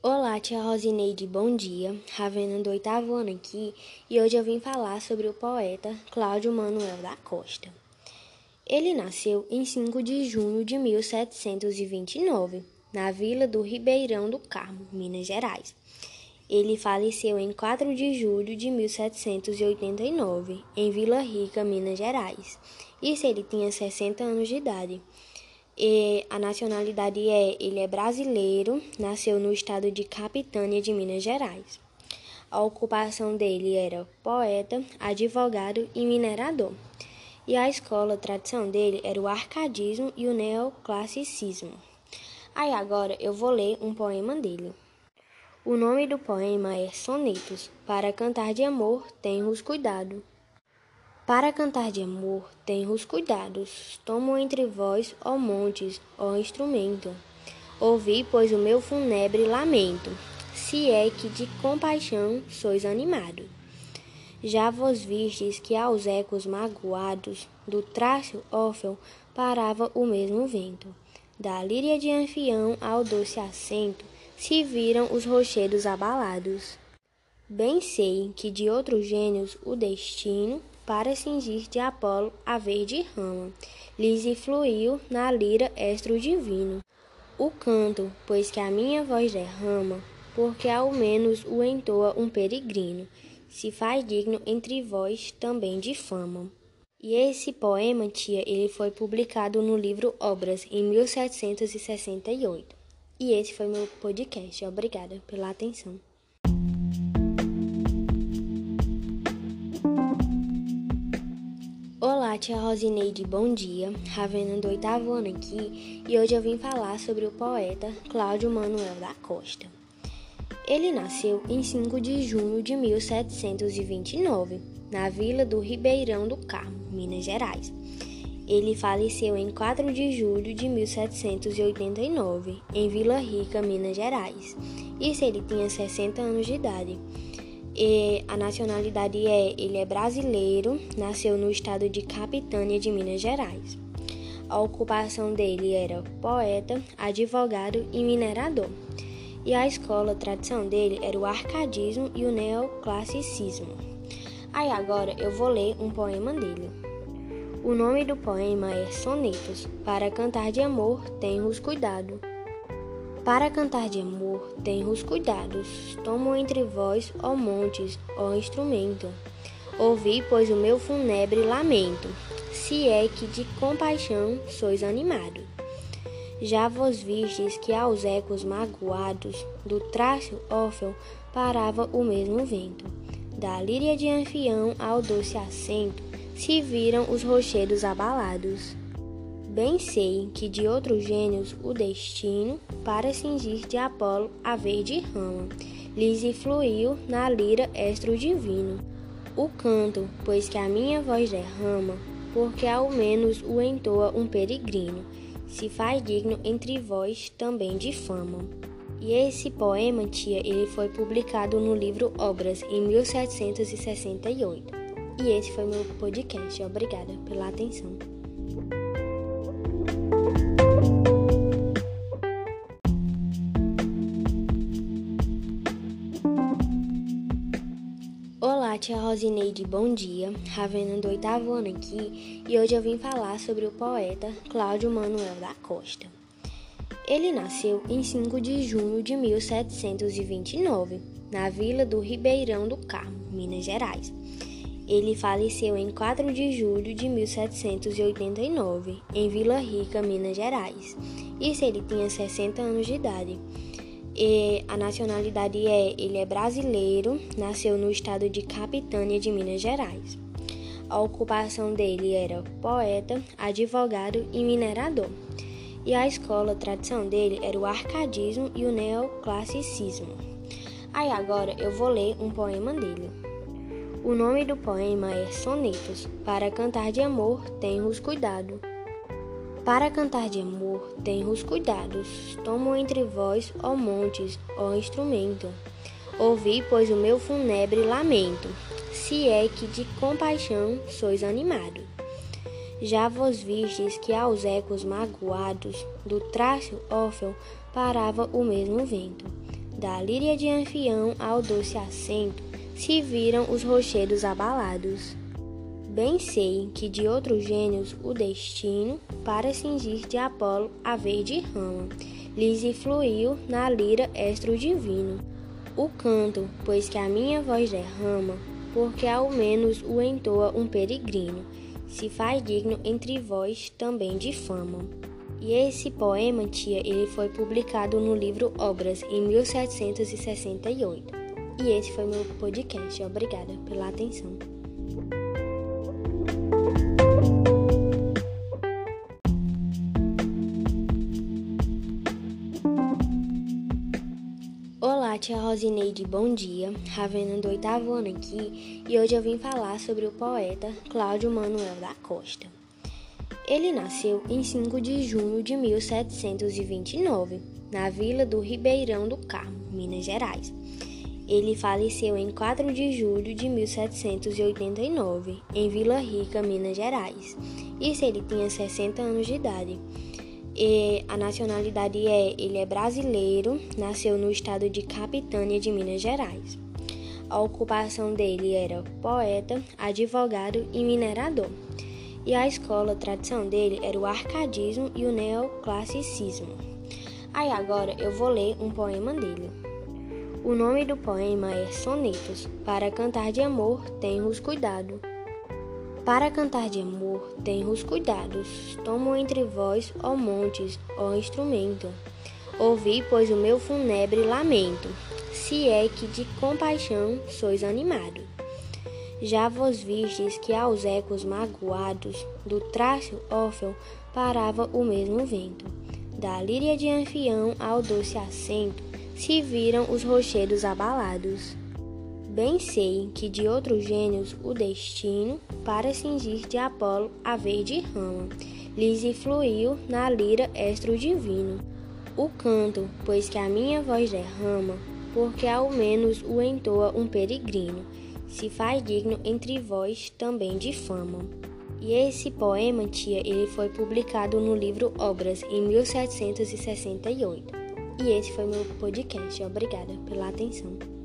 Olá, tia Rosineide, bom dia. Ravena do oitavo ano aqui e hoje eu vim falar sobre o poeta Cláudio Manuel da Costa. Ele nasceu em 5 de junho de 1729, na vila do Ribeirão do Carmo, Minas Gerais. Ele faleceu em 4 de julho de 1789, em Vila Rica, Minas Gerais. Isso ele tinha 60 anos de idade. E a nacionalidade é, ele é brasileiro, nasceu no estado de Capitânia de Minas Gerais. A ocupação dele era poeta, advogado e minerador. E a escola, a tradição dele era o arcadismo e o neoclassicismo. Aí agora eu vou ler um poema dele. O nome do poema é Sonetos. Para cantar de amor, tenhos cuidado. Para cantar de amor, tenhos cuidados. Tomo entre vós, ó montes, ó instrumento. Ouvi, pois, o meu funebre lamento, se é que de compaixão sois animado. Já vos vistes que aos ecos magoados do traço órfão parava o mesmo vento. Da líria de anfião ao doce assento se viram os rochedos abalados. Bem sei que de outros gênios o destino para cingir de Apolo a verde rama, lhes fluiu na lira estro divino. O canto, pois que a minha voz derrama, porque ao menos o entoa um peregrino, se faz digno entre vós também de fama. E esse poema, tia, ele foi publicado no livro Obras em 1768. E esse foi meu podcast. Obrigada pela atenção. Tia Rosineide, bom dia. Ravena do oitavo ano aqui e hoje eu vim falar sobre o poeta Cláudio Manuel da Costa. Ele nasceu em 5 de junho de 1729, na vila do Ribeirão do Carmo, Minas Gerais. Ele faleceu em 4 de julho de 1789, em Vila Rica, Minas Gerais. Isso ele tinha 60 anos de idade. E a nacionalidade é, ele é brasileiro, nasceu no estado de Capitânia de Minas Gerais. A ocupação dele era poeta, advogado e minerador. E a escola, a tradição dele era o arcadismo e o neoclassicismo. Aí agora eu vou ler um poema dele. O nome do poema é Sonetos. Para cantar de amor, tenhos cuidado. Para cantar de amor, tenhos cuidados. Tomo entre vós, ó montes, ó instrumento. Ouvi, pois, o meu funebre lamento, se é que de compaixão sois animado. Já vos vistes que aos ecos magoados do traço órfão parava o mesmo vento. Da líria de anfião ao doce assento se viram os rochedos abalados. Bem sei que de outros gênios o destino, para cingir de Apolo a verde rama, lhes fluiu na lira estro divino. O canto, pois que a minha voz derrama, porque ao menos o entoa um peregrino, se faz digno entre vós também de fama. E esse poema, tia, ele foi publicado no livro Obras em 1768. E esse foi meu podcast. Obrigada pela atenção. Olá, tia Rosineide, bom dia. Ravena do oitavo ano aqui e hoje eu vim falar sobre o poeta Cláudio Manuel da Costa. Ele nasceu em 5 de junho de 1729, na vila do Ribeirão do Carmo, Minas Gerais. Ele faleceu em 4 de julho de 1789, em Vila Rica, Minas Gerais. Isso ele tinha 60 anos de idade. E a nacionalidade é, ele é brasileiro, nasceu no estado de Capitânia de Minas Gerais. A ocupação dele era poeta, advogado e minerador. E a escola, a tradição dele era o arcadismo e o neoclassicismo. Aí agora eu vou ler um poema dele. O nome do poema é Sonetos. Para cantar de amor, tenhos cuidado. Para cantar de amor, tenhos cuidados. Tomo entre vós, ó montes, ó instrumento. Ouvi, pois, o meu funebre lamento, se é que de compaixão sois animado. Já vos vistes que aos ecos magoados do traço órfão parava o mesmo vento. Da líria de anfião ao doce assento, se viram os rochedos abalados. Bem sei que de outros gênios o destino, para cingir de Apolo a verde rama, lhes influiu na lira estro divino. O canto, pois que a minha voz derrama, porque ao menos o entoa um peregrino, se faz digno entre vós também de fama. E esse poema, tia, ele foi publicado no livro Obras em 1768. E esse foi meu podcast. Obrigada pela atenção. Tia Rosineide, bom dia. Ravena do oitavo ano aqui e hoje eu vim falar sobre o poeta Cláudio Manuel da Costa. Ele nasceu em 5 de junho de 1729, na vila do Ribeirão do Carmo, Minas Gerais. Ele faleceu em 4 de julho de 1789, em Vila Rica, Minas Gerais. Isso ele tinha 60 anos de idade. E a nacionalidade é, ele é brasileiro, nasceu no estado de Capitânia de Minas Gerais. A ocupação dele era poeta, advogado e minerador. E a escola, a tradição dele era o arcadismo e o neoclassicismo. Aí agora eu vou ler um poema dele. O nome do poema é Sonetos. Para cantar de amor, tenhos cuidado. Para cantar de amor, tenhos cuidados. Tomo entre vós, ó montes, ó instrumento. Ouvi, pois, o meu fúnebre lamento, se é que de compaixão sois animado. Já vos vistes que aos ecos magoados do trácio órfão parava o mesmo vento. Da líria de anfião ao doce assento se viram os rochedos abalados. Bem sei que de outros gênios o destino, para cingir de Apolo a verde rama, lhes influiu na lira estro divino. O canto, pois que a minha voz derrama, porque ao menos o entoa um peregrino, se faz digno entre vós também de fama. E esse poema, tia, ele foi publicado no livro Obras em 1768. E esse foi meu podcast. Obrigada pela atenção.